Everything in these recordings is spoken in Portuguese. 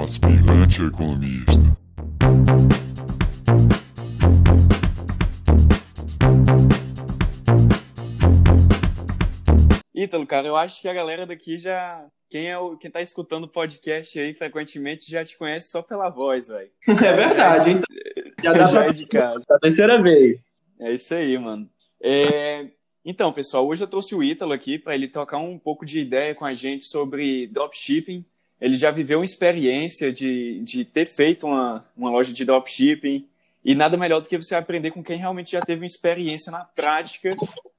o aspirante economista. Ítalo, cara, eu acho que a galera daqui já. Quem é o quem tá escutando o podcast aí frequentemente já te conhece só pela voz, velho. É verdade, hein? Já dá já é de casa. É a terceira vez. É isso aí, mano. É... Então, pessoal, hoje eu trouxe o Ítalo aqui para ele trocar um pouco de ideia com a gente sobre dropshipping. Ele já viveu uma experiência de, de ter feito uma, uma loja de dropshipping, e nada melhor do que você aprender com quem realmente já teve uma experiência na prática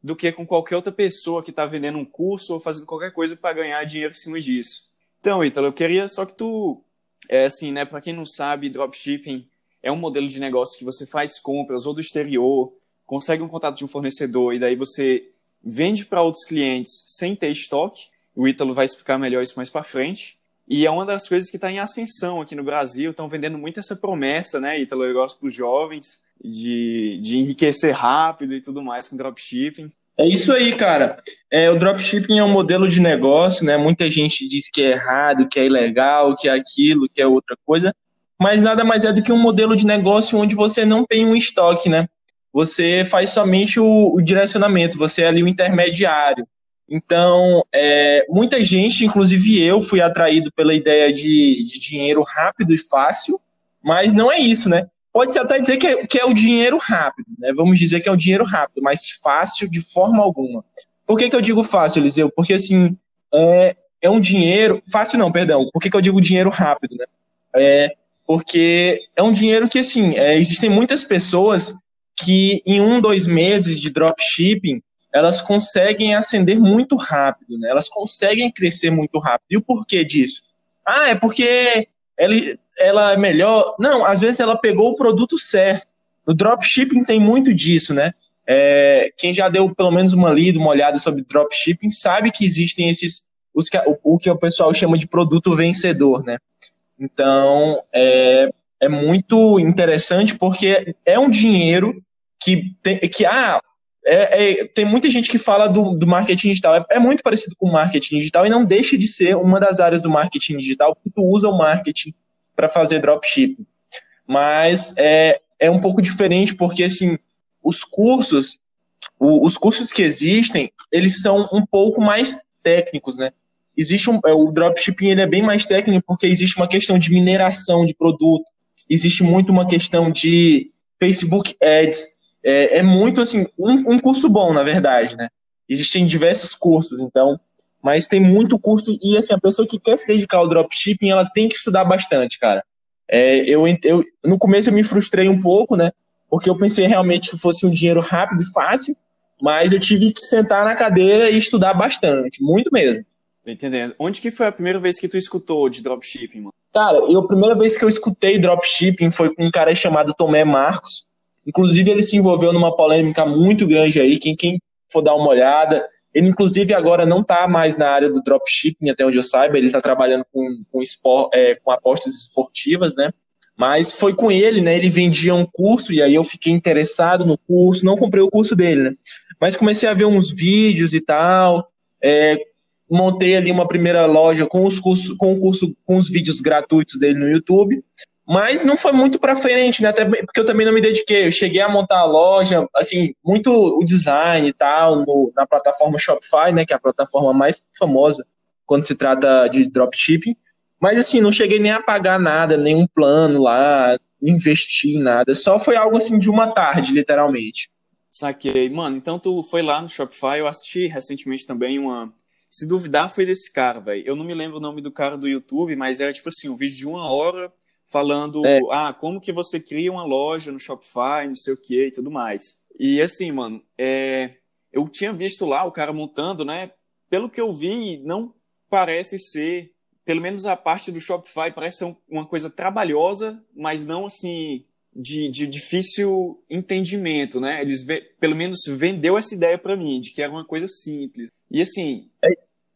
do que com qualquer outra pessoa que está vendendo um curso ou fazendo qualquer coisa para ganhar dinheiro em cima disso. Então, Ítalo, eu queria só que tu, é assim, né, para quem não sabe, dropshipping é um modelo de negócio que você faz compras ou do exterior, consegue um contato de um fornecedor e daí você vende para outros clientes sem ter estoque. O Ítalo vai explicar melhor isso mais para frente. E é uma das coisas que está em ascensão aqui no Brasil. Estão vendendo muito essa promessa, né, Ítalo? Eu gosto para os jovens de, de enriquecer rápido e tudo mais com dropshipping. É isso aí, cara. É, o dropshipping é um modelo de negócio, né? Muita gente diz que é errado, que é ilegal, que é aquilo, que é outra coisa. Mas nada mais é do que um modelo de negócio onde você não tem um estoque, né? Você faz somente o, o direcionamento, você é ali o intermediário. Então, é, muita gente, inclusive eu, fui atraído pela ideia de, de, dinheiro rápido e fácil, mas não é isso, né? Pode-se até dizer que é, que é, o dinheiro rápido, né? Vamos dizer que é o dinheiro rápido, mas fácil de forma alguma. Por que, que eu digo fácil, Eliseu? Porque, assim, é, é um dinheiro... Fácil não, perdão. Por que, que eu digo dinheiro rápido, né? É, porque é um dinheiro que, assim, é, existem muitas pessoas que em um, dois meses de dropshipping elas conseguem ascender muito rápido, né? Elas conseguem crescer muito rápido. E o porquê disso? Ah, é porque ela, ela é melhor. Não, às vezes ela pegou o produto certo. No dropshipping tem muito disso, né? É, quem já deu pelo menos uma lida, uma olhada sobre dropshipping, sabe que existem esses os que, o, o, que o pessoal chama de produto vencedor, né? Então é, é muito interessante porque é um dinheiro que, tem, que ah, é, é, tem muita gente que fala do, do marketing digital. É, é, muito parecido com o marketing digital e não deixa de ser uma das áreas do marketing digital, porque tu usa o marketing para fazer dropshipping. Mas é, é um pouco diferente, porque assim, os cursos, o, os cursos que existem, eles são um pouco mais técnicos, né? Existe um, é, o dropshipping ele é bem mais técnico porque existe uma questão de mineração de produto, existe muito uma questão de Facebook Ads, é, é muito assim, um, um, curso bom, na verdade, né? Existem diversos cursos, então, mas tem muito curso, e assim, a pessoa que quer se dedicar ao dropshipping, ela tem que estudar bastante, cara. É, eu, eu, no começo eu me frustrei um pouco, né? Porque eu pensei realmente que fosse um dinheiro rápido e fácil, mas eu tive que sentar na cadeira e estudar bastante, muito mesmo. Tô entendendo. Onde que foi a primeira vez que tu escutou de dropshipping, mano? Cara, eu, a primeira vez que eu escutei dropshipping foi com um cara chamado Tomé Marcos. Inclusive, ele se envolveu numa polêmica muito grande aí. Quem, quem for dar uma olhada, ele, inclusive, agora não está mais na área do dropshipping, até onde eu saiba. Ele está trabalhando com, com, espor, é, com apostas esportivas, né? Mas foi com ele, né? Ele vendia um curso e aí eu fiquei interessado no curso. Não comprei o curso dele, né? Mas comecei a ver uns vídeos e tal. É, montei ali uma primeira loja com os cursos, com o curso, com os vídeos gratuitos dele no YouTube. Mas não foi muito para frente, né? Até porque eu também não me dediquei. Eu cheguei a montar a loja, assim, muito o design e tal, no, na plataforma Shopify, né? Que é a plataforma mais famosa quando se trata de dropshipping. Mas assim, não cheguei nem a pagar nada, nenhum plano lá, investir em nada. Só foi algo assim de uma tarde, literalmente. Saquei. Mano, então tu foi lá no Shopify, eu assisti recentemente também uma. Se duvidar, foi desse cara, velho. Eu não me lembro o nome do cara do YouTube, mas era tipo assim, um vídeo de uma hora falando, é. ah, como que você cria uma loja no Shopify, não sei o que e tudo mais. E assim, mano, é, eu tinha visto lá o cara montando, né? Pelo que eu vi, não parece ser, pelo menos a parte do Shopify parece ser uma coisa trabalhosa, mas não assim de, de difícil entendimento, né? Eles pelo menos vendeu essa ideia para mim de que era uma coisa simples. E assim, é,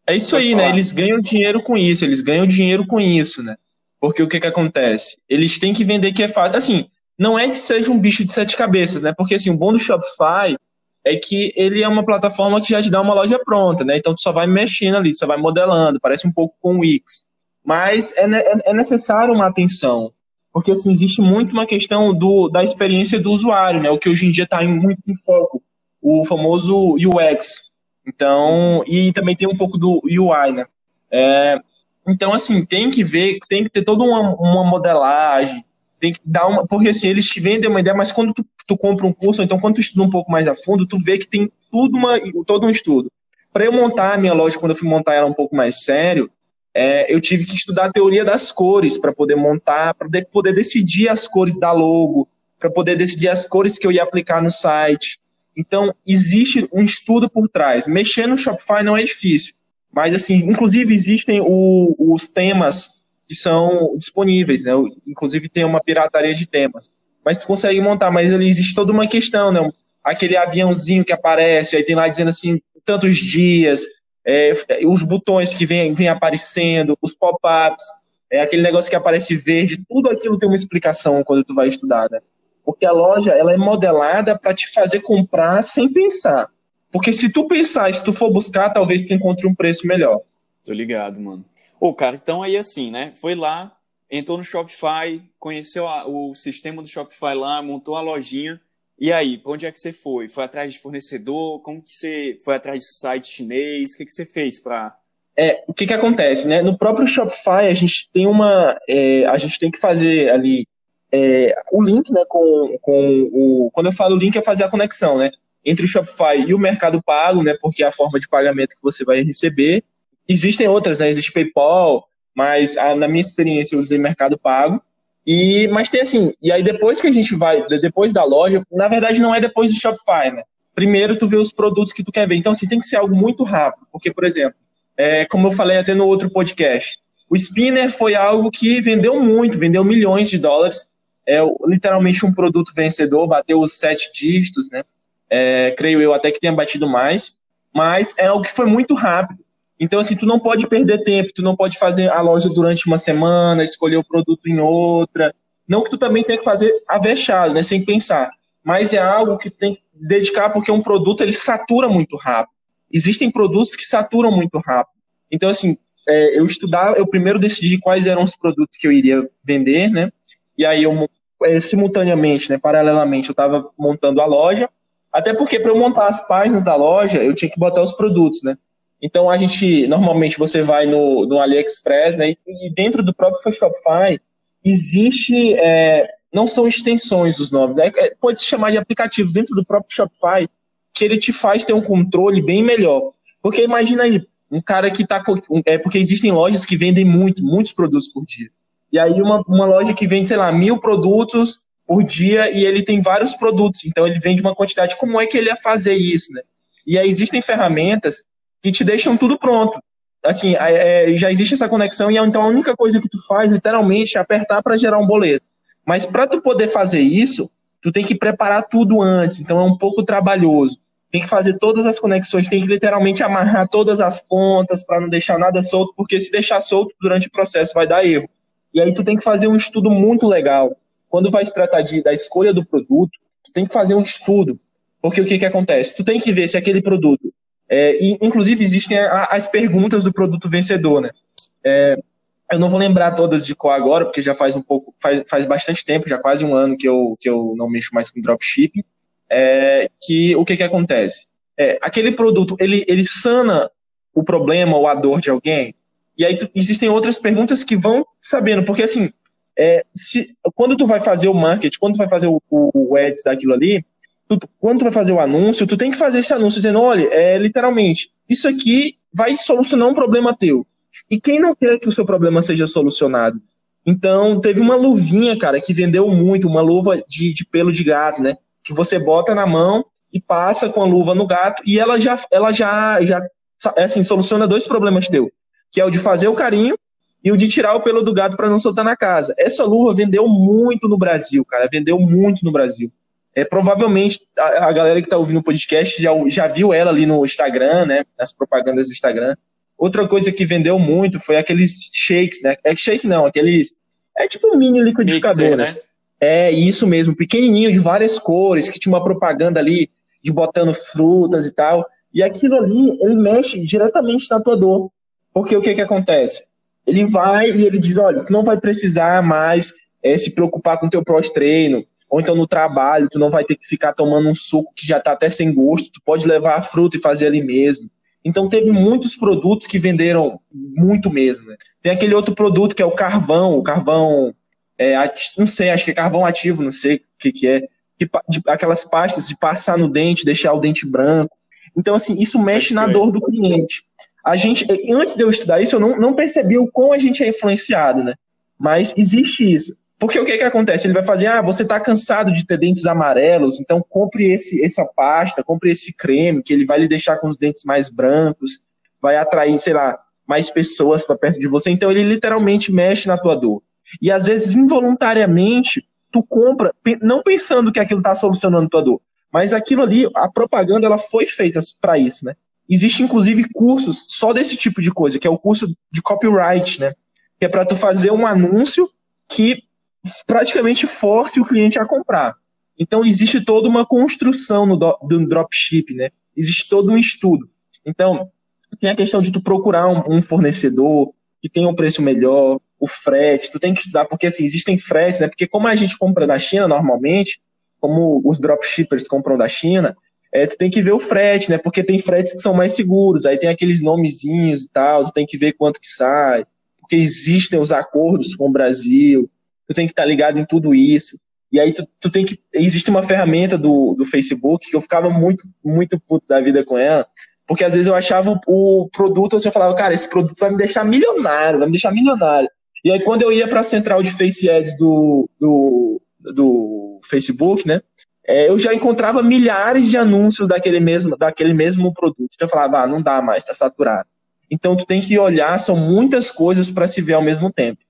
é isso aí, né? falar. né? Eles ganham dinheiro com isso, eles ganham dinheiro com isso, né? Porque o que que acontece? Eles têm que vender que é fácil. Assim, não é que seja um bicho de sete cabeças, né? Porque assim, o bom do Shopify é que ele é uma plataforma que já te dá uma loja pronta, né? Então tu só vai mexendo ali, só vai modelando, parece um pouco com o Wix. mas é, é, é necessário uma atenção, porque assim, existe muito uma questão do, da experiência do usuário, né? O que hoje em dia está muito em foco, o famoso UX. Então, e também tem um pouco do UI, né? É, então, assim, tem que ver, tem que ter toda uma, uma modelagem, tem que dar uma. Porque assim, eles te vendem uma ideia, mas quando tu, tu compra um curso, então quando tu estuda um pouco mais a fundo, tu vê que tem tudo uma, todo um estudo. Para eu montar a minha loja, quando eu fui montar ela um pouco mais sério, é, eu tive que estudar a teoria das cores para poder montar, para poder decidir as cores da logo, para poder decidir as cores que eu ia aplicar no site. Então, existe um estudo por trás. Mexer no Shopify não é difícil. Mas, assim, inclusive existem o, os temas que são disponíveis, né? Inclusive tem uma pirataria de temas. Mas tu consegue montar, mas ali existe toda uma questão, né? Aquele aviãozinho que aparece, aí tem lá dizendo assim, tantos dias, é, os botões que vêm vem aparecendo, os pop-ups, é aquele negócio que aparece verde, tudo aquilo tem uma explicação quando tu vai estudar, né? Porque a loja, ela é modelada para te fazer comprar sem pensar. Porque se tu pensar, se tu for buscar, talvez tu encontre um preço melhor. Tô ligado, mano. Ô, cara, então aí assim, né? Foi lá, entrou no Shopify, conheceu a, o sistema do Shopify lá, montou a lojinha. E aí, pra onde é que você foi? Foi atrás de fornecedor? Como que você foi atrás de site chinês? O que, que você fez para é, o que que acontece, né? No próprio Shopify a gente tem uma, é, a gente tem que fazer ali é, o link, né? Com, com o, quando eu falo link é fazer a conexão, né? Entre o Shopify e o Mercado Pago, né, porque é a forma de pagamento que você vai receber. Existem outras, né, existe PayPal, mas a, na minha experiência eu usei Mercado Pago. E, mas tem assim, e aí depois que a gente vai, depois da loja, na verdade não é depois do Shopify, né? Primeiro tu vê os produtos que tu quer ver. Então, assim, tem que ser algo muito rápido. Porque, por exemplo, é, como eu falei até no outro podcast, o Spinner foi algo que vendeu muito, vendeu milhões de dólares. É literalmente um produto vencedor, bateu os sete dígitos, né? É, creio eu até que tenha batido mais, mas é algo que foi muito rápido. Então, assim, tu não pode perder tempo, tu não pode fazer a loja durante uma semana, escolher o produto em outra. Não que tu também tenha que fazer avexado, né, sem pensar. Mas é algo que tem que dedicar porque um produto ele satura muito rápido. Existem produtos que saturam muito rápido. Então, assim, é, eu estudar, eu primeiro decidi quais eram os produtos que eu iria vender, né? E aí eu é, simultaneamente, né, paralelamente, eu estava montando a loja até porque para eu montar as páginas da loja, eu tinha que botar os produtos, né? Então a gente, normalmente você vai no, no AliExpress, né? E dentro do próprio Shopify existe, é, não são extensões dos nomes, né? É, pode se chamar de aplicativos dentro do próprio Shopify que ele te faz ter um controle bem melhor. Porque imagina aí, um cara que está é porque existem lojas que vendem muito, muitos produtos por dia. E aí uma, uma loja que vende, sei lá, mil produtos por dia e ele tem vários produtos, então ele vende uma quantidade. Como é que ele ia fazer isso, né? E aí existem ferramentas que te deixam tudo pronto. Assim, é, já existe essa conexão e então a única coisa que tu faz, literalmente, é apertar para gerar um boleto. Mas para tu poder fazer isso, tu tem que preparar tudo antes, então é um pouco trabalhoso. Tem que fazer todas as conexões, tem que literalmente amarrar todas as pontas para não deixar nada solto, porque se deixar solto durante o processo vai dar erro. E aí tu tem que fazer um estudo muito legal quando vai se tratar de, da escolha do produto, tu tem que fazer um estudo. Porque o que, que acontece? Tu tem que ver se aquele produto. É, e, inclusive, existem a, as perguntas do produto vencedor, né? É, eu não vou lembrar todas de qual agora, porque já faz um pouco, faz, faz bastante tempo, já quase um ano que eu, que eu não mexo mais com dropshipping. É, que o que, que acontece? É, aquele produto, ele, ele sana o problema ou a dor de alguém? E aí tu, existem outras perguntas que vão sabendo, porque assim, é, se, quando tu vai fazer o marketing, quando tu vai fazer o, o, o ads daquilo ali, tu, quando tu vai fazer o anúncio, tu tem que fazer esse anúncio dizendo, olha, é, literalmente, isso aqui vai solucionar um problema teu. E quem não quer que o seu problema seja solucionado? Então, teve uma luvinha, cara, que vendeu muito, uma luva de, de pelo de gato, né? Que você bota na mão e passa com a luva no gato e ela já, ela já, já assim, soluciona dois problemas teu, que é o de fazer o carinho e o de tirar o pelo do gato para não soltar na casa. Essa luva vendeu muito no Brasil, cara, vendeu muito no Brasil. É, provavelmente a, a galera que está ouvindo o podcast já, já viu ela ali no Instagram, né, nas propagandas do Instagram. Outra coisa que vendeu muito foi aqueles shakes, né? É shake não, aqueles é tipo um mini liquidificador, Mixer, né? É isso mesmo, pequenininho de várias cores, que tinha uma propaganda ali de botando frutas e tal. E aquilo ali, ele mexe diretamente na tua dor. Porque o que que acontece? Ele vai e ele diz, olha, tu não vai precisar mais é, se preocupar com o teu pós-treino, ou então no trabalho, tu não vai ter que ficar tomando um suco que já está até sem gosto, tu pode levar a fruta e fazer ali mesmo. Então teve muitos produtos que venderam muito mesmo. Né? Tem aquele outro produto que é o carvão, o carvão, é, não sei, acho que é carvão ativo, não sei o que, que é, que, de, aquelas pastas de passar no dente, deixar o dente branco. Então, assim, isso mexe na dor do cliente. A gente, antes de eu estudar isso, eu não, não percebi o quão a gente é influenciado, né? Mas existe isso. Porque o que, que acontece? Ele vai fazer, ah, você está cansado de ter dentes amarelos, então compre esse, essa pasta, compre esse creme, que ele vai lhe deixar com os dentes mais brancos, vai atrair, sei lá, mais pessoas para perto de você. Então ele literalmente mexe na tua dor. E às vezes, involuntariamente, tu compra, não pensando que aquilo está solucionando tua dor, mas aquilo ali, a propaganda, ela foi feita para isso, né? Existe, inclusive, cursos só desse tipo de coisa, que é o curso de copyright, né? Que é para tu fazer um anúncio que praticamente force o cliente a comprar. Então, existe toda uma construção no do, do dropship, né? Existe todo um estudo. Então, tem a questão de tu procurar um, um, fornecedor que tenha um preço melhor, o frete, tu tem que estudar, porque assim, existem fretes, né? Porque como a gente compra da China normalmente, como os dropshippers compram da China, é, tu tem que ver o frete, né? Porque tem fretes que são mais seguros, aí tem aqueles nomezinhos e tal, tu tem que ver quanto que sai, porque existem os acordos com o Brasil, tu tem que estar tá ligado em tudo isso. E aí tu, tu tem que. Existe uma ferramenta do, do Facebook que eu ficava muito, muito puto da vida com ela, porque às vezes eu achava o produto, assim, eu falava, cara, esse produto vai me deixar milionário, vai me deixar milionário. E aí quando eu ia para a central de Face Ads do, do, do Facebook, né? É, eu já encontrava milhares de anúncios daquele mesmo, daquele mesmo produto. Então eu falava, ah, não dá mais, está saturado. Então tu tem que olhar, são muitas coisas para se ver ao mesmo tempo.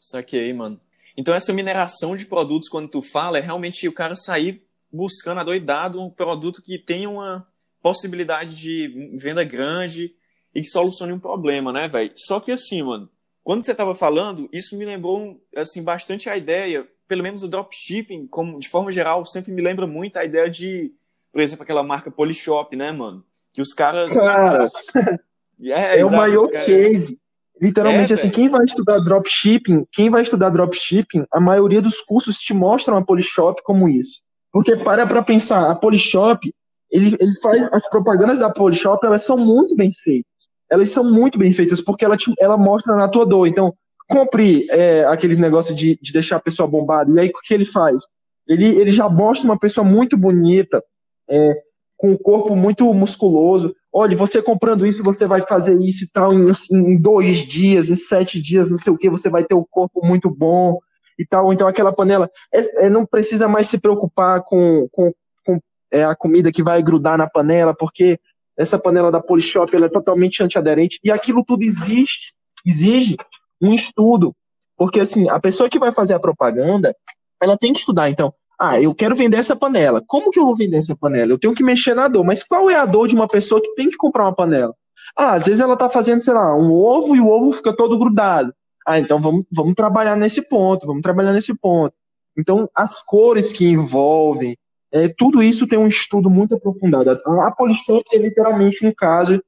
Saquei, mano. Então essa mineração de produtos, quando tu fala, é realmente o cara sair buscando adoidado um produto que tenha uma possibilidade de venda grande e que solucione um problema, né, velho? Só que assim, mano, quando você tava falando, isso me lembrou, assim, bastante a ideia, pelo menos o dropshipping, como, de forma geral, sempre me lembra muito a ideia de, por exemplo, aquela marca Polishop, né, mano? Que os caras... Cara, é, é o maior caras... case Literalmente, é, assim, quem vai estudar dropshipping, quem vai estudar dropshipping, a maioria dos cursos te mostram a Polishop como isso. Porque para pra pensar, a Polishop, ele, ele faz, as propagandas da Polishop, elas são muito bem feitas. Elas são muito bem feitas, porque ela, te, ela mostra na tua dor. Então, compre é, aqueles negócios de, de deixar a pessoa bombada. E aí, o que ele faz? Ele, ele já mostra uma pessoa muito bonita, é, com o corpo muito musculoso. Olha, você comprando isso, você vai fazer isso e tal, em, em dois dias, em sete dias, não sei o que, você vai ter um corpo muito bom e tal. Então aquela panela é, é, não precisa mais se preocupar com, com, com é, a comida que vai grudar na panela, porque essa panela da Polishop ela é totalmente antiaderente e aquilo tudo existe, exige um estudo, porque assim a pessoa que vai fazer a propaganda, ela tem que estudar. Então ah, eu quero vender essa panela. Como que eu vou vender essa panela? Eu tenho que mexer na dor. Mas qual é a dor de uma pessoa que tem que comprar uma panela? Ah, às vezes ela tá fazendo, sei lá, um ovo e o ovo fica todo grudado. Ah, então vamos, vamos trabalhar nesse ponto, vamos trabalhar nesse ponto. Então, as cores que envolvem, é, tudo isso tem um estudo muito aprofundado. A Polishop é literalmente um caso,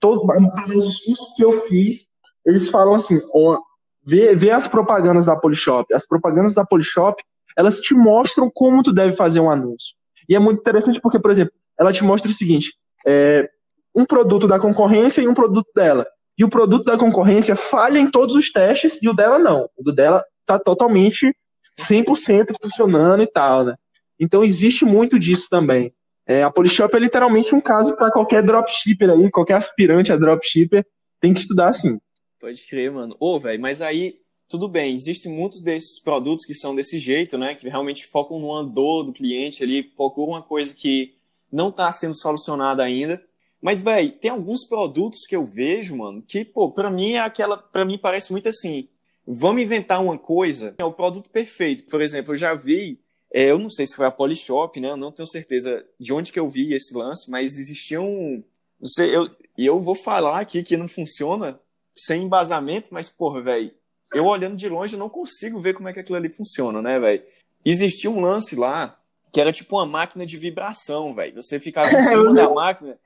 todos os cursos que eu fiz, eles falam assim, ó, vê, vê as propagandas da Polishop. As propagandas da Polishop elas te mostram como tu deve fazer um anúncio. E é muito interessante porque, por exemplo, ela te mostra o seguinte: é, um produto da concorrência e um produto dela. E o produto da concorrência falha em todos os testes e o dela não. O dela tá totalmente 100% funcionando e tal, né? Então existe muito disso também. É, a Polishop é literalmente um caso para qualquer dropshipper aí, qualquer aspirante a dropshipper tem que estudar assim. Pode crer, mano. Ô, velho, mas aí tudo bem, existem muitos desses produtos que são desse jeito, né? Que realmente focam no andor do cliente ali, procuram uma coisa que não está sendo solucionada ainda. Mas, velho, tem alguns produtos que eu vejo, mano, que, pô, pra mim é aquela. para mim parece muito assim. Vamos inventar uma coisa, é o produto perfeito. Por exemplo, eu já vi, é, eu não sei se foi a Polishop, né? Eu não tenho certeza de onde que eu vi esse lance, mas existia um. Não sei, eu, e eu vou falar aqui que não funciona sem embasamento, mas, porra, velho, eu olhando de longe não consigo ver como é que aquilo ali funciona, né, velho? Existia um lance lá que era tipo uma máquina de vibração, velho. Você ficava em cima da máquina.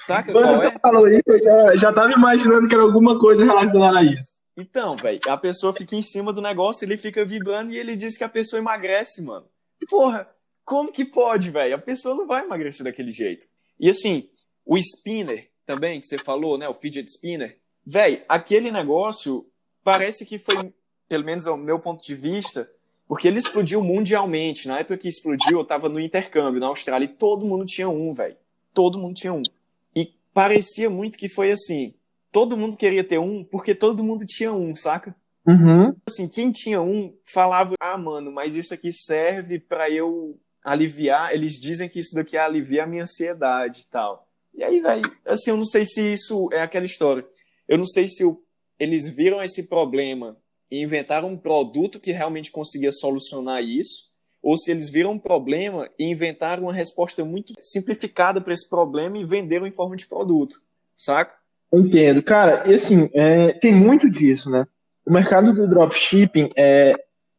Saca Quando qual é? falou isso, eu já, já tava imaginando que era alguma coisa relacionada a isso. Então, velho, a pessoa fica em cima do negócio, ele fica vibrando e ele diz que a pessoa emagrece, mano. Porra, como que pode, velho? A pessoa não vai emagrecer daquele jeito. E assim, o spinner também, que você falou, né? O fidget spinner. Velho, aquele negócio parece que foi, pelo menos ao meu ponto de vista, porque ele explodiu mundialmente. Na época que explodiu, eu tava no intercâmbio na Austrália e todo mundo tinha um, velho. Todo mundo tinha um. E parecia muito que foi assim. Todo mundo queria ter um porque todo mundo tinha um, saca? Uhum. Assim, quem tinha um falava: "Ah, mano, mas isso aqui serve pra eu aliviar". Eles dizem que isso daqui alivia a minha ansiedade e tal. E aí, velho, assim, eu não sei se isso é aquela história. Eu não sei se o- eles viram esse problema e inventaram um produto que realmente conseguia solucionar isso, ou se eles viram um problema e inventaram uma resposta muito simplificada para esse problema e venderam em forma de produto, saca? Entendo. Cara, e assim, é, tem muito disso, né? O mercado do dropshipping, é,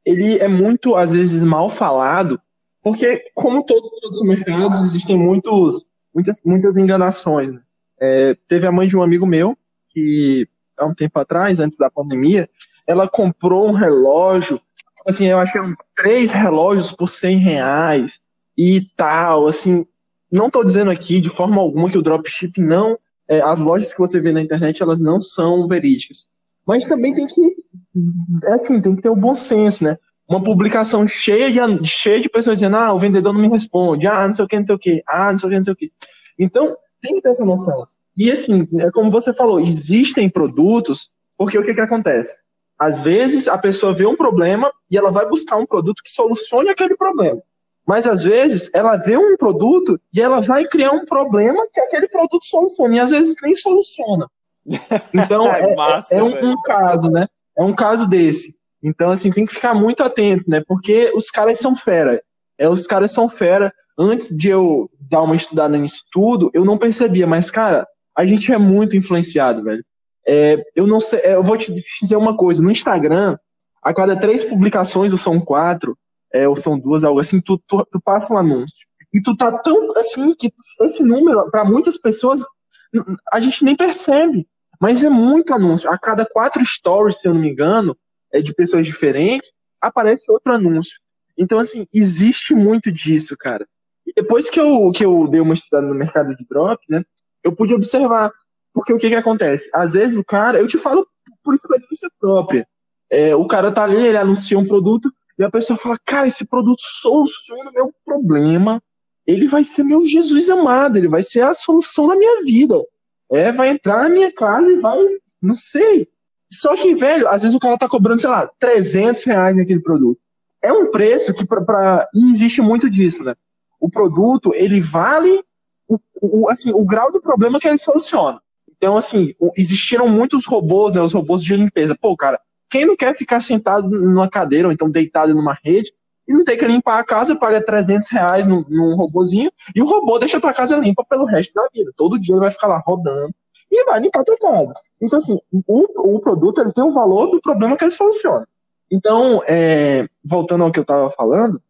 ele é muito, às vezes, mal falado, porque, como todos os mercados, existem muitos, muitas, muitas enganações. né? É, teve a mãe de um amigo meu, que há um tempo atrás, antes da pandemia, ela comprou um relógio, assim, eu acho que eram três relógios por 100 reais e tal, assim, não estou dizendo aqui de forma alguma que o dropshipping não é, as lojas que você vê na internet, elas não são verídicas. Mas também tem que, é assim, tem que ter o bom senso, né? Uma publicação cheia de, cheia de pessoas dizendo, ah, o vendedor não me responde, ah, não sei o que, não sei o que, ah, não sei o que, não sei o que. Então, tem que ter essa noção. E assim, é como você falou, existem produtos, porque o que que acontece? Às vezes, a pessoa vê um problema e ela vai buscar um produto que solucione aquele problema. Mas às vezes ela vê um produto e ela vai criar um problema que aquele produto soluciona. E às vezes nem soluciona. Então é, massa, é um, um caso, né? É um caso desse. Então, assim, tem que ficar muito atento, né? Porque os caras são fera. É, os caras são fera. Antes de eu dar uma estudada nisso tudo, eu não percebia, mas, cara, a gente é muito influenciado, velho. É, eu não sei, é, eu vou te dizer uma coisa, no Instagram, a cada três publicações, ou são quatro, é, ou são duas, algo assim, tu, tu, tu passa um anúncio. E tu tá tão assim que esse número, para muitas pessoas, a gente nem percebe. Mas é muito anúncio. A cada quatro stories, se eu não me engano, é de pessoas diferentes, aparece outro anúncio. Então, assim, existe muito disso, cara. E depois que eu, que eu dei uma estudada no mercado de drop, né, eu pude observar. Porque o que que acontece? Às vezes o cara, eu te falo por experiência própria. É, o cara tá ali, ele anuncia um produto, e a pessoa fala, cara, esse produto soluciona o meu problema. Ele vai ser meu Jesus amado, ele vai ser a solução da minha vida. É, vai entrar na minha casa e vai, não sei. Só que, velho, às vezes o cara tá cobrando, sei lá, 300 reais naquele produto. É um preço que, pra, pra, e existe muito disso, né? O produto, ele vale o, o, assim, o grau do problema que ele soluciona. Então, assim, existiram muitos robôs, né? Os robôs de limpeza. Pô, cara, quem não quer ficar sentado numa cadeira ou então deitado numa rede e não ter que limpar a casa, paga 300 reais num, num robôzinho e o robô deixa tua casa limpa pelo resto da vida. Todo dia ele vai ficar lá rodando e vai limpar tua casa. Então, assim, o, o produto ele tem o valor do problema que ele soluciona. Então, é, voltando ao que eu estava falando,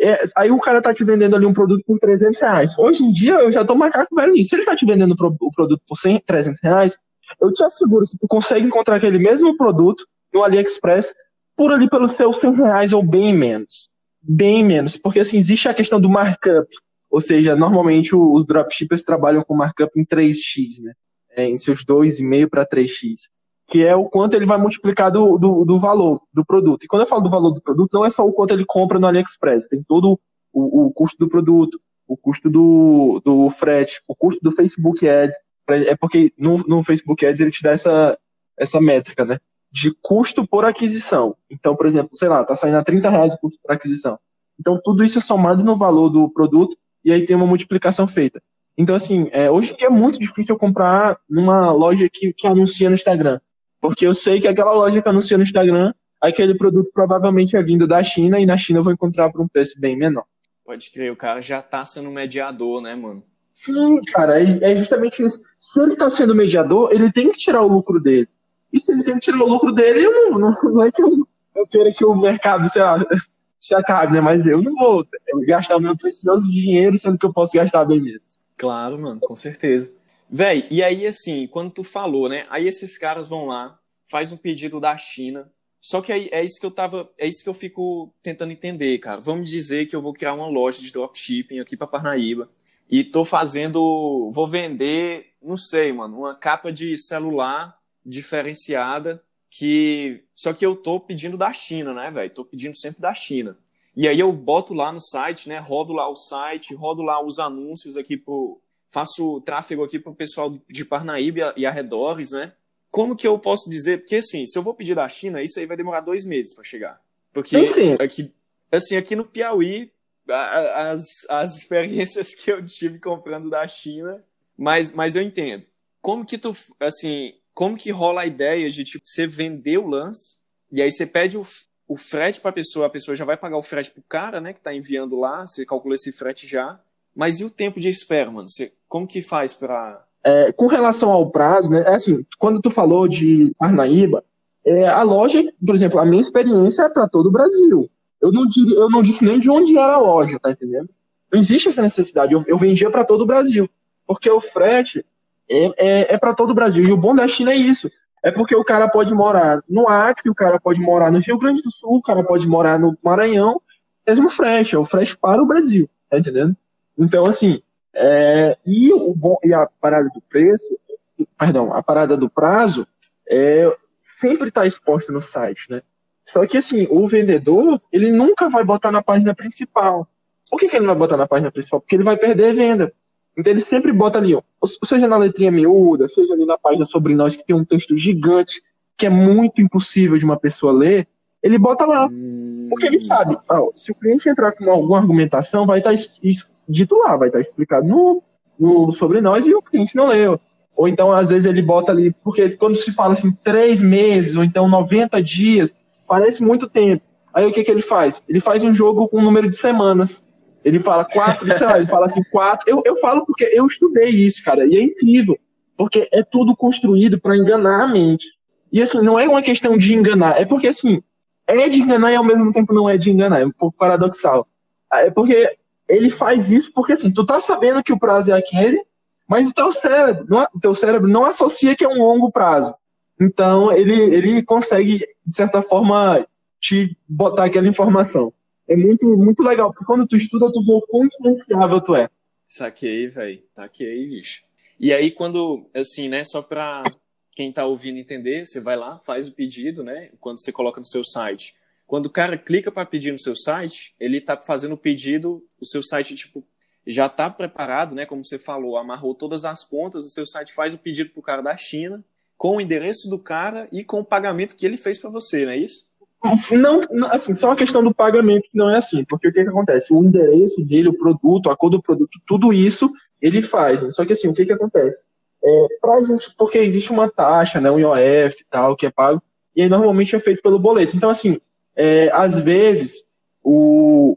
é, aí o cara tá te vendendo ali um produto por 300 reais. Hoje em dia, eu já tô macaco velho nisso. Se ele tá te vendendo o, pro, o produto por 100, 300 reais, eu te asseguro que tu consegue encontrar aquele mesmo produto no AliExpress por ali pelos seus 100 reais ou bem menos. Bem menos. Porque, assim, existe a questão do markup. Ou seja, normalmente os dropshippers trabalham com markup em 3x, né? É, em seus 2,5 para 3x. Que é o quanto ele vai multiplicar do, do, do, valor do produto. E quando eu falo do valor do produto, não é só o quanto ele compra no AliExpress. Tem todo o, o custo do produto, o custo do, do frete, o custo do Facebook Ads. É porque no, no Facebook Ads ele te dá essa, essa métrica, né? De custo por aquisição. Então, por exemplo, sei lá, tá saindo a 30 reais o custo por aquisição. Então, tudo isso é somado no valor do produto e aí tem uma multiplicação feita. Então, assim, é, hoje em dia é muito difícil comprar numa loja que, que anuncia no Instagram. Porque eu sei que aquela loja que anuncia no Instagram, aquele produto provavelmente é vindo da China e na China eu vou encontrar por um preço bem menor. Pode crer, o cara já tá sendo mediador, né, mano? Sim, cara, é justamente isso. Se ele tá sendo mediador, ele tem que tirar o lucro dele. E se ele tem que tirar o lucro dele, eu não, não, não é que eu, eu queira que o mercado, sei lá, se acabe, né? Mas eu não vou gastar o meu precioso dinheiro, sendo que eu posso gastar bem menos. Claro, mano, com certeza. Véi, e aí assim, quando tu falou, né? Aí esses caras vão lá, faz um pedido da China. Só que aí é isso que eu tava, é isso que eu fico tentando entender, cara. Vamos dizer que eu vou criar uma loja de dropshipping aqui para Parnaíba e tô fazendo, vou vender, não sei, mano, uma capa de celular diferenciada que só que eu tô pedindo da China, né, velho? Tô pedindo sempre da China. E aí eu boto lá no site, né? Rodo lá o site, rodo lá os anúncios aqui pro faço tráfego aqui pro pessoal de Parnaíba e arredores, né? Como que eu posso dizer? Porque assim, se eu vou pedir da China, isso aí vai demorar dois meses para chegar. Porque aqui, assim, aqui no Piauí, as, as experiências que eu tive comprando da China, mas, mas eu entendo. Como que tu, assim, como que rola a ideia de, tipo, você vender o lance, e aí você pede o, o frete para a pessoa, a pessoa já vai pagar o frete pro cara, né, que tá enviando lá, você calcula esse frete já. Mas e o tempo de espera, mano? Você, como que faz para é, com relação ao prazo, né? É assim, quando tu falou de Parnaíba, é, a loja, por exemplo, a minha experiência é para todo o Brasil. Eu não, diria, eu não disse nem de onde era a loja, tá entendendo? Não existe essa necessidade. Eu, eu vendia para todo o Brasil. Porque o frete é, é, é para todo o Brasil. E o bom da China é isso. É porque o cara pode morar no Acre, o cara pode morar no Rio Grande do Sul, o cara pode morar no Maranhão, mesmo frete, é o frete para o Brasil, tá entendendo? Então, assim, é, e, o bom, e a parada do preço, perdão, a parada do prazo, é, sempre está exposta no site, né? Só que, assim, o vendedor, ele nunca vai botar na página principal. Por que, que ele não vai botar na página principal? Porque ele vai perder venda. Então ele sempre bota ali, seja na letrinha miúda, seja ali na página sobre nós, que tem um texto gigante, que é muito impossível de uma pessoa ler, ele bota lá. Porque ele sabe, ó, se o cliente entrar com alguma argumentação, vai estar tá dito lá, vai estar tá explicado no, no sobre nós e o cliente não leu. Ou então, às vezes, ele bota ali, porque quando se fala assim, três meses, ou então 90 dias, parece muito tempo. Aí o que, que ele faz? Ele faz um jogo com um número de semanas. Ele fala quatro, sei lá, ele fala assim, quatro. Eu, eu falo porque eu estudei isso, cara, e é incrível, porque é tudo construído para enganar a mente. E assim, não é uma questão de enganar, é porque assim, é de enganar e ao mesmo tempo não é de enganar, é um pouco paradoxal. Ah, é porque ele faz isso porque assim, tu tá sabendo que o prazo é aquele, mas o teu cérebro, não, o teu cérebro não associa que é um longo prazo. Então ele, ele consegue, de certa forma, te botar aquela informação é muito, muito legal, porque quando tu estuda, tu vê o quão influenciável tu é. Saquei, velho. Saquei, bicho. E aí, quando, assim, né, só pra quem tá ouvindo entender, você vai lá, faz o pedido, né, quando você coloca no seu site. Quando o cara clica para pedir no seu site, ele tá fazendo o pedido, o seu site, tipo, já tá preparado, né, como você falou, amarrou todas as pontas, o seu site faz o pedido pro cara da China, com o endereço do cara e com o pagamento que ele fez para você, não é isso? Não, assim, só a questão do pagamento não é assim, porque o que, que acontece? O endereço dele, o produto, a cor do produto, tudo isso ele faz. Né? Só que assim, o que, que acontece? É, pra gente, porque existe uma taxa, né, um IOF e tal, que é pago, e aí normalmente é feito pelo boleto. Então, assim, é, às vezes o,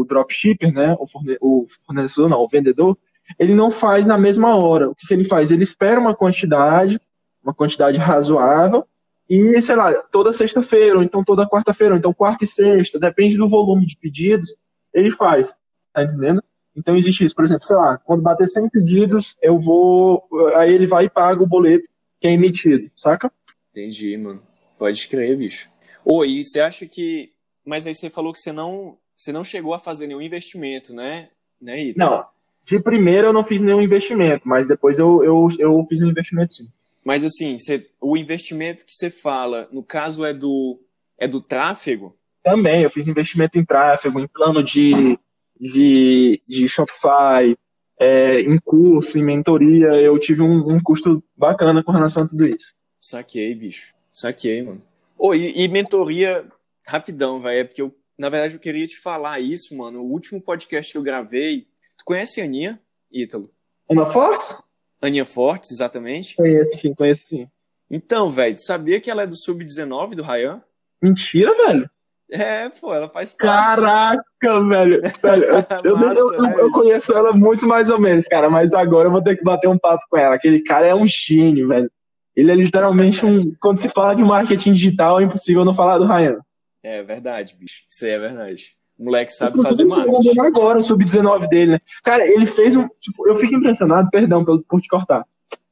o dropshipper, né, o, forne, o fornecedor, não, o vendedor, ele não faz na mesma hora. O que, que ele faz? Ele espera uma quantidade, uma quantidade razoável, e, sei lá, toda sexta-feira, ou então toda quarta-feira, ou então quarta e sexta, depende do volume de pedidos, ele faz. Tá entendendo? Então existe isso. Por exemplo, sei lá, quando bater 100 pedidos, eu vou. Aí ele vai e paga o boleto que é emitido, saca? Entendi, mano. Pode crer, bicho. Oi, e você acha que. Mas aí você falou que você não, você não chegou a fazer nenhum investimento, né? né? Não. De primeira eu não fiz nenhum investimento, mas depois eu, eu, eu fiz um investimento sim. Mas assim, você, o investimento que você fala, no caso é do é do tráfego? Também, eu fiz investimento em tráfego, em plano de, de, de Shopify, é, em curso, em mentoria. Eu tive um, um, custo bacana com relação a tudo isso. Saquei, bicho. Saquei, mano. Oh, e, e mentoria, rapidão, velho, é porque eu, na verdade, eu queria te falar isso, mano. O último podcast que eu gravei. Tu conhece a Aninha, Ítalo? Ana Fortes? Aninha Fortes, exatamente. Conheço sim, conheço sim. Então, velho, sabia que ela é do Sub-19 do Ryan? Mentira, velho. É, pô, ela faz parte. Caraca, velho. velho eu, Massa, eu, eu, eu, conheço ela muito mais ou menos, cara, mas agora eu vou ter que bater um papo com ela. Aquele cara é um gênio, velho. Ele é literalmente um. Quando se fala de marketing digital, é impossível não falar do Ryan. É verdade, bicho. Isso aí é verdade. O moleque sabe fazer marketing. agora o sub-19 dele, né? Cara, ele fez um. Tipo, eu fico impressionado, perdão por te cortar.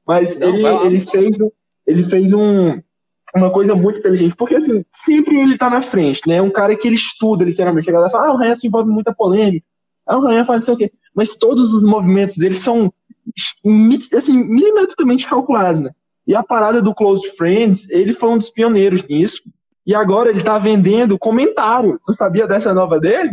Mas Não, ele, ele fez, ele fez um, uma coisa muito inteligente. Porque, assim, sempre ele tá na frente, né? Um cara que ele estuda, literalmente. A galera fala, ah, o Ryan se envolve muita polêmica. Ah, o Ryan faz não sei o quê. Mas todos os movimentos dele são, assim, milimetricamente calculados, né? E a parada do Close Friends, ele foi um dos pioneiros nisso. E agora ele tá vendendo comentário. Tu sabia dessa nova dele?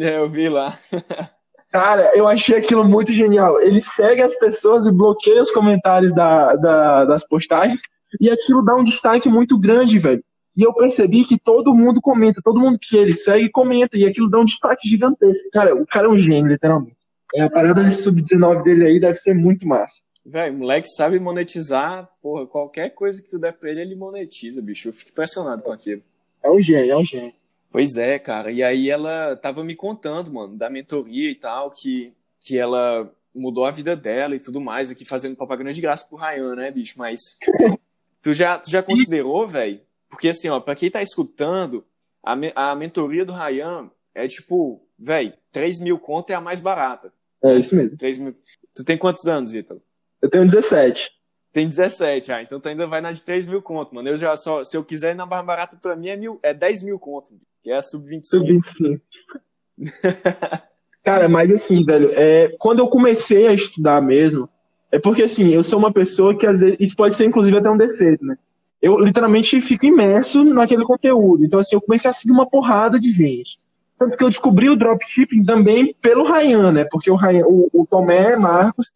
É, eu vi lá. Cara, eu achei aquilo muito genial. Ele segue as pessoas e bloqueia os comentários da, da, das postagens. E aquilo dá um destaque muito grande, velho. E eu percebi que todo mundo comenta, todo mundo que ele segue comenta. E aquilo dá um destaque gigantesco. Cara, o cara é um gênio, literalmente. É, a parada desse sub-19 dele aí deve ser muito massa. Velho, o moleque sabe monetizar, porra, qualquer coisa que tu der pra ele, ele monetiza, bicho. Eu fico impressionado com aquilo. É um gênio, é um gênio. Pois é, cara. E aí ela tava me contando, mano, da mentoria e tal, que, que ela mudou a vida dela e tudo mais, aqui fazendo propaganda de graça pro Ryan, né, bicho? Mas tu já, tu já considerou, velho? Porque assim, ó, pra quem tá escutando, a, a mentoria do Ryan é tipo, velho, 3 mil conto é a mais barata. É isso mesmo. 3 mil... Tu tem quantos anos, Ítalo? Eu tenho 17. Tem 17, ah, então tu ainda vai na de 3 mil conto, mano. Eu já só, se eu quiser ir na mais barata pra mim é, mil, é 10 mil conto, que é a sub-25. Sub-25. Cara, mas assim, velho, é, quando eu comecei a estudar mesmo, é porque assim, eu sou uma pessoa que às vezes, isso pode ser inclusive até um defeito, né? Eu literalmente fico imerso naquele conteúdo. Então, assim, eu comecei a seguir uma porrada de gente. Tanto que eu descobri o dropshipping também pelo Ryan, né? Porque o, Ryan, o, o Tomé Marcos,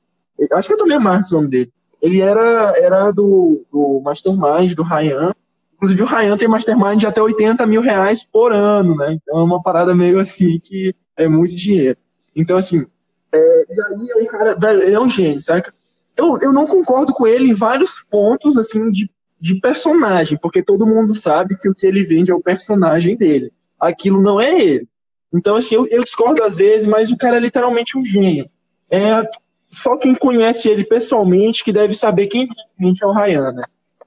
Acho que é também Marcos o nome dele. Ele era, era do, do Mastermind, do Ryan. Inclusive, o Ryan tem Mastermind de até 80 mil reais por ano, né? Então é uma parada meio assim que é muito dinheiro. Então, assim, é, e aí é um cara, velho, ele é um gênio, saca? Eu, eu não concordo com ele em vários pontos, assim, de, de personagem, porque todo mundo sabe que o que ele vende é o personagem dele. Aquilo não é ele. Então, assim, eu, eu discordo às vezes, mas o cara é literalmente um gênio. É, só quem conhece ele pessoalmente que deve saber quem realmente é o Ryan, né?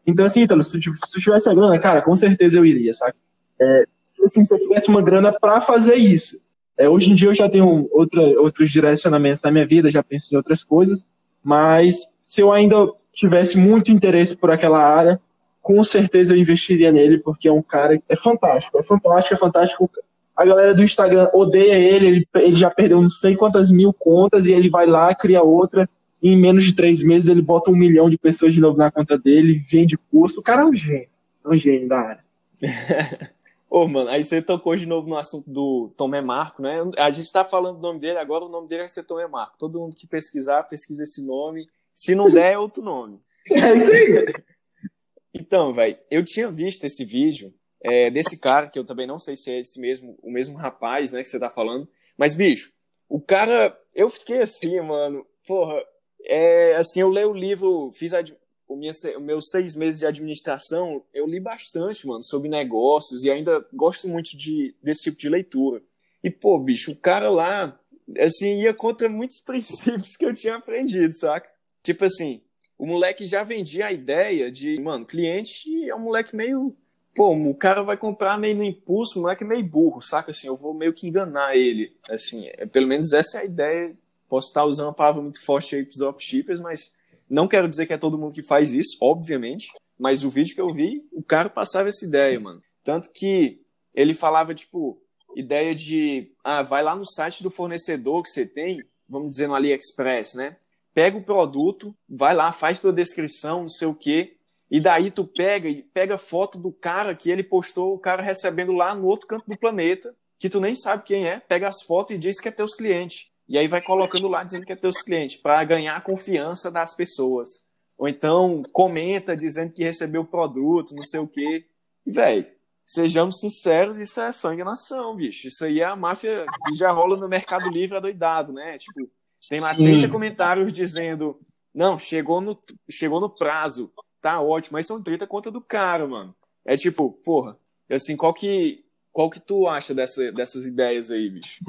Então, assim, tu, se tu tivesse a grana, cara, com certeza eu iria, sabe? É, assim, se eu tivesse uma grana para fazer isso. É, hoje em dia eu já tenho outra, outros direcionamentos na minha vida, já penso em outras coisas, mas se eu ainda tivesse muito interesse por aquela área, com certeza eu investiria nele, porque é um cara é fantástico, é fantástico, é fantástico a galera do Instagram odeia ele, ele, ele já perdeu não sei quantas mil contas e ele vai lá, cria outra, e em menos de três meses ele bota um milhão de pessoas de novo na conta dele, vende curso. O cara é um gênio, é um gênio da área. Ô, mano, aí você tocou de novo no assunto do Tomé Marco, né? A gente tá falando do nome dele, agora o nome dele vai ser Tomé Marco. Todo mundo que pesquisar, pesquisa esse nome. Se não der, é outro nome. É isso aí. Então, velho, eu tinha visto esse vídeo é, desse cara, que eu também não sei se é esse mesmo, o mesmo rapaz, né, que você tá falando. Mas, bicho, o cara, eu fiquei assim, mano, porra, é, assim, eu leio o livro, fiz a, o minha, meus seis meses de administração, eu li bastante, mano, sobre negócios e ainda gosto muito de, desse tipo de leitura. E, pô, bicho, o cara lá, assim, ia contra muitos princípios que eu tinha aprendido, saca? Tipo assim, o moleque já vendia a ideia de, mano, cliente é um moleque meio pô, o cara vai comprar meio no impulso, o moleque é meio burro, saca? Assim, eu vou meio que enganar ele. Assim, é, pelo menos essa é a ideia. Posso estar usando uma palavra muito forte aí pros dropshippers, mas não quero dizer que é todo mundo que faz isso, obviamente. Mas o vídeo que eu vi, o cara passava essa ideia, mano. Tanto que ele falava, tipo, ideia de, ah, vai lá no site do fornecedor que você tem, vamos dizer no AliExpress, né? Pega o produto, vai lá, faz tua descrição, não sei o quê, e daí tu pega e pega foto do cara que ele postou, o cara recebendo lá no outro canto do planeta, que tu nem sabe quem é, pega as fotos e diz que é teus clientes. E aí vai colocando lá dizendo que é teus clientes, para ganhar a confiança das pessoas. Ou então comenta dizendo que recebeu o produto, não sei o quê. E, velho, sejamos sinceros, isso é só enganação, bicho. Isso aí é a máfia que já rola no Mercado Livre adoidado, né? Tipo, tem lá 30 comentários dizendo, não, chegou no, chegou no prazo, tá ótimo, mas são 30 conta do cara, mano. É tipo, porra, assim, qual que, qual que tu acha dessa, dessas ideias aí, bicho?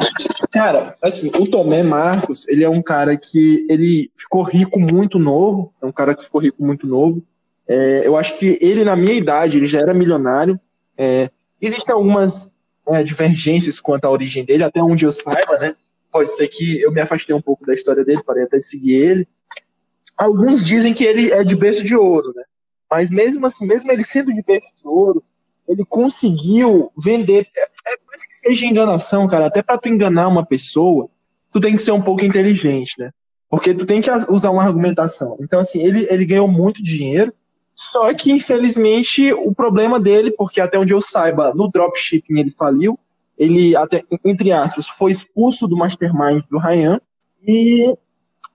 Cara, assim, o Tomé Marcos, ele é um cara que ele ficou rico muito novo, é um cara que ficou rico muito novo. É, eu acho que ele, na minha idade, ele já era milionário. É, existem algumas, é, divergências quanto à origem dele, até onde eu saiba, né? Pode ser que eu me afastei um pouco da história dele, parei até de seguir ele. Alguns dizem que ele é de berço de ouro, né? Mas mesmo assim, mesmo ele sendo de berço de ouro, ele conseguiu vender. É, é parece que seja enganação, cara. Até para tu enganar uma pessoa, tu tem que ser um pouco inteligente, né? Porque tu tem que usar uma argumentação. Então, assim, ele, ele ganhou muito dinheiro, só que, infelizmente, o problema dele, porque até onde eu saiba, no dropshipping ele faliu, ele, até, entre aspas, foi expulso do mastermind do Ryan, e,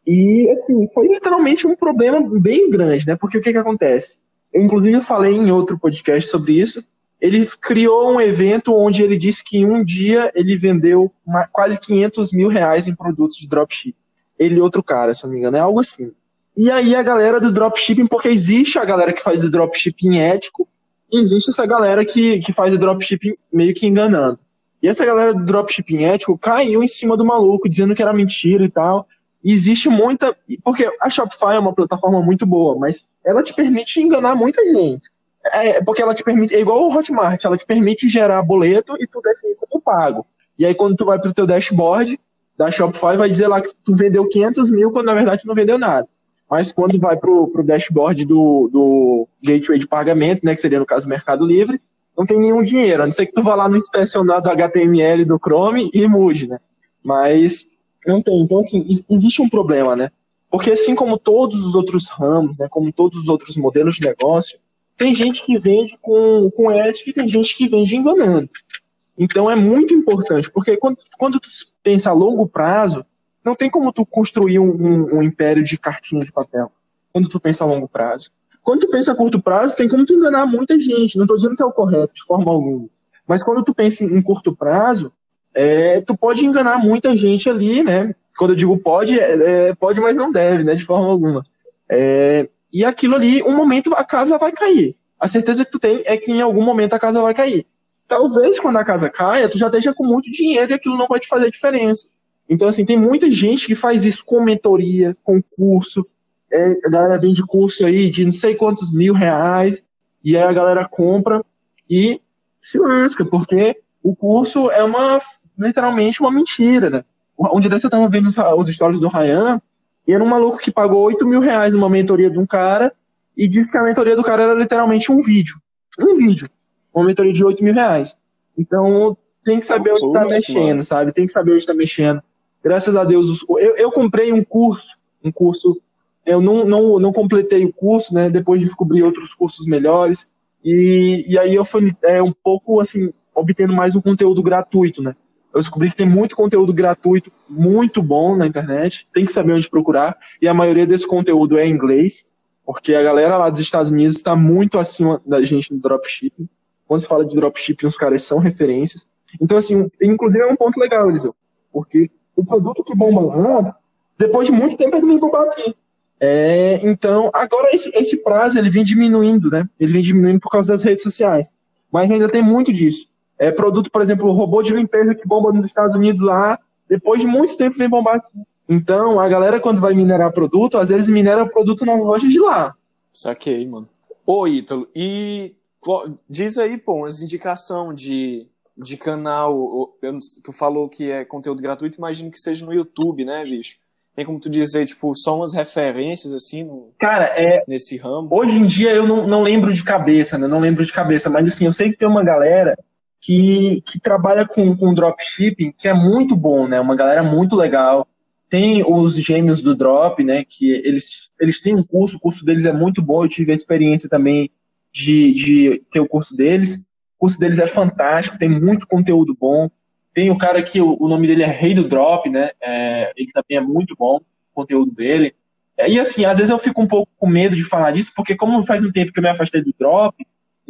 e, assim, foi literalmente um problema bem grande, né? Porque o que que acontece? Eu, inclusive, falei em outro podcast sobre isso, ele criou um evento onde ele disse que em um dia ele vendeu uma, quase 500 mil reais em produtos de dropshipping. Ele e outro cara, se não me engano, é algo assim. E aí a galera do dropshipping, porque existe a galera que faz o dropshipping ético, e existe essa galera que, que faz o dropshipping meio que enganando. E essa galera do dropshipping ético caiu em cima do maluco, dizendo que era mentira e tal. E existe muita. Porque a Shopify é uma plataforma muito boa, mas ela te permite enganar muita gente. É, porque ela te permite. É igual o Hotmart, ela te permite gerar boleto e tu definir como pago. E aí, quando tu vai pro teu dashboard da Shopify, vai dizer lá que tu vendeu 500 mil, quando na verdade tu não vendeu nada. Mas quando vai para o dashboard do, do gateway de pagamento, né, que seria no caso Mercado Livre, não tem nenhum dinheiro, a não ser que tu vá lá no inspecionado HTML do Chrome e mude, né? Mas não tem. Então, assim, existe um problema, né? Porque assim como todos os outros ramos, né, como todos os outros modelos de negócio, tem gente que vende com, com ética e tem gente que vende enganando. Então é muito importante, porque quando, quando tu pensa a longo prazo, não tem como tu construir um, um, um, império de cartinha de papel quando tu pensa a longo prazo. Quando tu pensa a curto prazo, tem como tu enganar muita gente. Não estou dizendo que é o correto, de forma alguma. Mas quando tu pensa em, curto prazo, é, tu pode enganar muita gente ali, né? Quando eu digo pode, é, é, pode, mas não deve, né? De forma alguma. É, e aquilo ali, um momento a casa vai cair. A certeza que tu tem é que em algum momento a casa vai cair. Talvez quando a casa caia, tu já esteja com muito dinheiro e aquilo não vai te fazer diferença. Então, assim, tem muita gente que faz isso com mentoria, com curso. É, a galera vende curso aí de não sei quantos mil reais, e aí a galera compra e se lasca, porque o curso é uma, literalmente, uma mentira, né? Onde desse eu tava vendo os, os stories do Ryan, e era um maluco que pagou 8 mil reais numa mentoria de um cara, e disse que a mentoria do cara era literalmente um vídeo. Um vídeo. Uma mentoria de 8 mil reais. Então, tem que saber onde tá mexendo, sabe? Tem que saber onde tá mexendo graças a Deus, eu, eu comprei um curso, um curso, eu não, não, não completei o curso, né? Depois descobri outros cursos melhores. E, e aí eu fui é, um pouco assim, obtendo mais um conteúdo gratuito, né? Eu descobri que tem muito conteúdo gratuito, muito bom na internet, tem que saber onde procurar, e a maioria desse conteúdo é em inglês, porque a galera lá dos Estados Unidos está muito acima da gente no dropshipping. Quando se fala de dropshipping, os caras são referências. Então, assim, inclusive é um ponto legal, Eliseu, porque o produto que bomba lá, depois de muito tempo ele vem bombar aqui. É, então, agora esse, esse prazo ele vem diminuindo, né? Ele vem diminuindo por causa das redes sociais. Mas ainda tem muito disso. É produto, por exemplo, o robô de limpeza que bomba nos Estados Unidos lá, depois de muito tempo vem bombar aqui. Então, a galera, quando vai minerar produto, às vezes minera produto na loja de lá. Saquei, mano. Ô, Ítalo, e diz aí, pô, umas indicação de de canal, eu, tu falou que é conteúdo gratuito, imagino que seja no YouTube, né, bicho? Tem como tu dizer, tipo, só umas referências, assim, no, Cara, é, nesse ramo? Hoje em dia eu não, não lembro de cabeça, né? Não lembro de cabeça, mas assim, eu sei que tem uma galera que, que trabalha com, com dropshipping que é muito bom, né? Uma galera muito legal. Tem os gêmeos do Drop, né? Que eles, eles têm um curso, o curso deles é muito bom. Eu tive a experiência também de, de ter o curso deles. O curso deles é fantástico, tem muito conteúdo bom. Tem o cara que o, o nome dele é Rei do Drop, né? É, ele também é muito bom, o conteúdo dele. É, e assim, às vezes eu fico um pouco com medo de falar disso, porque como faz um tempo que eu me afastei do drop,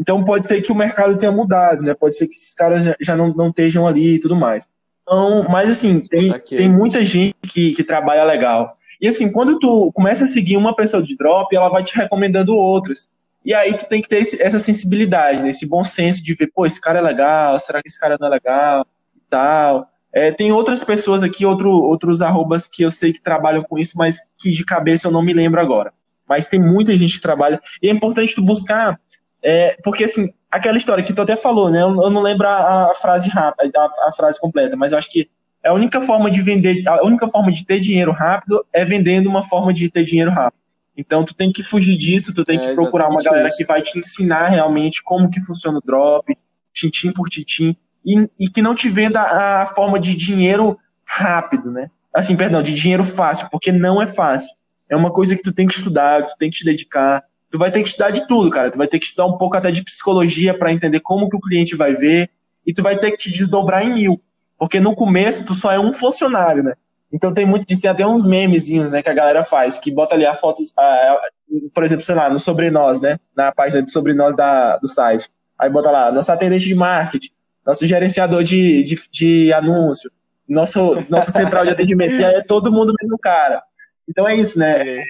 então pode ser que o mercado tenha mudado, né? Pode ser que esses caras já, já não, não estejam ali e tudo mais. Então, mas assim, tem, tem muita gente que, que trabalha legal. E assim, quando tu começa a seguir uma pessoa de drop, ela vai te recomendando outras. E aí tu tem que ter esse, essa sensibilidade, né? esse bom senso de ver, pô, esse cara é legal, será que esse cara não é legal e tal. É, tem outras pessoas aqui, outro, outros arrobas que eu sei que trabalham com isso, mas que de cabeça eu não me lembro agora. Mas tem muita gente que trabalha. E é importante tu buscar, é, porque assim, aquela história que tu até falou, né? Eu, eu não lembro a, a frase rápida, a, a, frase completa, mas eu acho que a única forma de vender, a única forma de ter dinheiro rápido é vendendo uma forma de ter dinheiro rápido. Então tu tem que fugir disso, tu tem é, que procurar uma galera isso. que vai te ensinar realmente como que funciona o drop, tintim por tintim, e, e que não te venda a forma de dinheiro rápido, né? Assim, perdão, de dinheiro fácil, porque não é fácil. É uma coisa que tu tem que estudar, que tu tem que te dedicar, tu vai ter que estudar de tudo, cara. Tu vai ter que estudar um pouco até de psicologia para entender como que o cliente vai ver e tu vai ter que te desdobrar em mil, porque no começo tu só é um funcionário, né? Então tem muito disso, tem até uns memezinhos, né, que a galera faz, que bota ali a foto, por exemplo, sei lá, no sobre nós, né, na página de sobre nós da, do site. Aí bota lá, nosso atendente de marketing, nosso gerenciador de, de, de anúncio, nosso, nossa central de atendimento, e aí é todo mundo mesmo cara. Então é isso, né?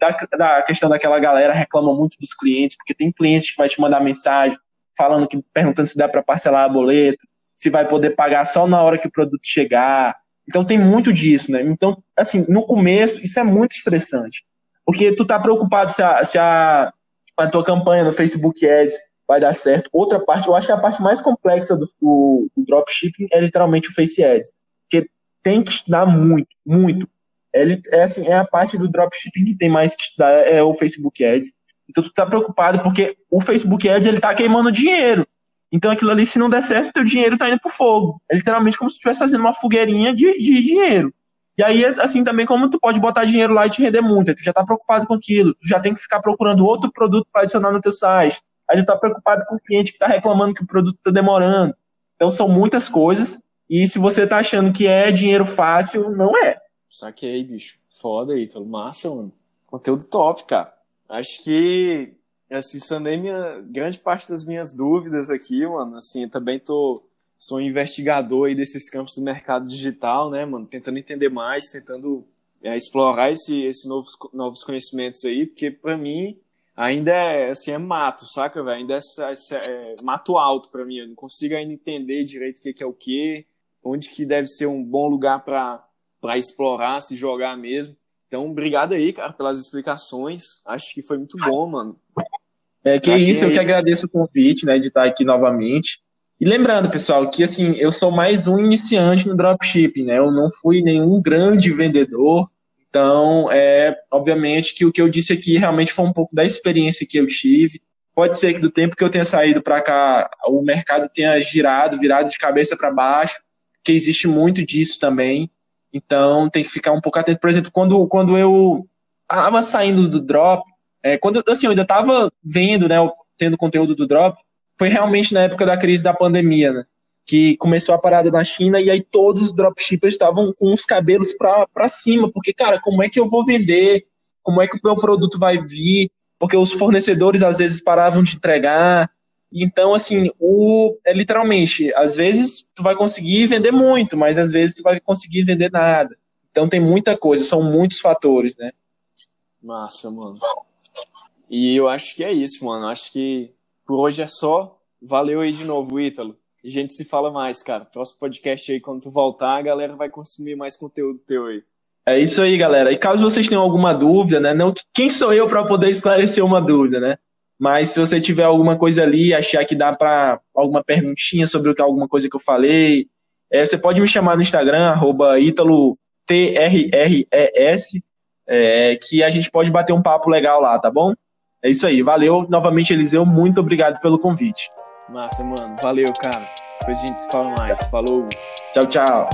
Da, da questão daquela galera reclama muito dos clientes, porque tem cliente que vai te mandar mensagem falando que perguntando se dá para parcelar a boleto, se vai poder pagar só na hora que o produto chegar. Então tem muito disso, né? Então, assim, no começo, isso é muito estressante. Porque tu tá preocupado se a, se a, a tua campanha no Facebook Ads vai dar certo. Outra parte, eu acho que a parte mais complexa do, do, do dropshipping é literalmente o Face Ads. Porque tem que estudar muito, muito ele é assim, é a parte do dropshipping que tem mais que estudar é o Facebook Ads. Então tu tá preocupado porque o Facebook Ads ele tá queimando dinheiro. Então aquilo ali se não der certo, teu dinheiro tá indo pro fogo. É literalmente como se tu estivesse fazendo uma fogueirinha de, de dinheiro. E aí, assim, também como tu pode botar dinheiro lá e te render muito, aí tu já tá preocupado com aquilo, tu já tem que ficar procurando outro produto para adicionar no teu site. Aí tu tá preocupado com o cliente que tá reclamando que o produto tá demorando. Então são muitas coisas, e se você tá achando que é dinheiro fácil, não é. Saquei, bicho. Foda aí, falou massa, mano. Conteúdo top, cara. Acho que, assim, sanei minha, grande parte das minhas dúvidas aqui, mano. Assim, também tô, sou um investigador aí desses campos do mercado digital, né, mano? Tentando entender mais, tentando é, explorar esse, esse novos, novos conhecimentos aí, porque para mim ainda é, assim, é mato, saca, velho? Ainda é, é, é, mato alto para mim. Eu não consigo ainda entender direito o que, que é o que, onde que deve ser um bom lugar para para explorar, se jogar mesmo. Então, obrigado aí, cara, pelas explicações. Acho que foi muito bom, mano. É que isso, aí... eu que agradeço o convite, né, de estar aqui novamente. E lembrando, pessoal, que assim, eu sou mais um iniciante no dropshipping, né? Eu não fui nenhum grande vendedor. Então, é, obviamente que o que eu disse aqui realmente foi um pouco da experiência que eu tive. Pode ser que do tempo que eu tenha saído para cá, o mercado tenha girado, virado de cabeça para baixo, que existe muito disso também. Então tem que ficar um pouco atento. Por exemplo, quando, quando eu estava saindo do drop, é, quando assim, eu ainda estava vendo, né, tendo conteúdo do drop, foi realmente na época da crise da pandemia, né? Que começou a parada na China e aí todos os dropshippers estavam com os cabelos para cima, porque, cara, como é que eu vou vender? Como é que o meu produto vai vir? Porque os fornecedores às vezes paravam de entregar. Então, assim, o, é literalmente, às vezes tu vai conseguir vender muito, mas às vezes tu vai conseguir vender nada. Então tem muita coisa, são muitos fatores, né? Massa, mano. E eu acho que é isso, mano. Acho que por hoje é só. Valeu aí de novo, Ítalo. E a gente se fala mais, cara. Próximo podcast aí, quando tu voltar, a galera vai consumir mais conteúdo teu aí. É isso aí, galera. E caso vocês tenham alguma dúvida, né? Não, quem sou eu para poder esclarecer uma dúvida, né? Mas se você tiver alguma coisa ali, achar que dá para alguma perguntinha sobre alguma coisa que eu falei, é, você pode me chamar no Instagram, arroba ItaloTRRES, é, que a gente pode bater um papo legal lá, tá bom? É isso aí. Valeu novamente, Eliseu. Muito obrigado pelo convite. Massa, mano. Valeu, cara. Depois a gente se fala mais. Falou. Tchau, tchau.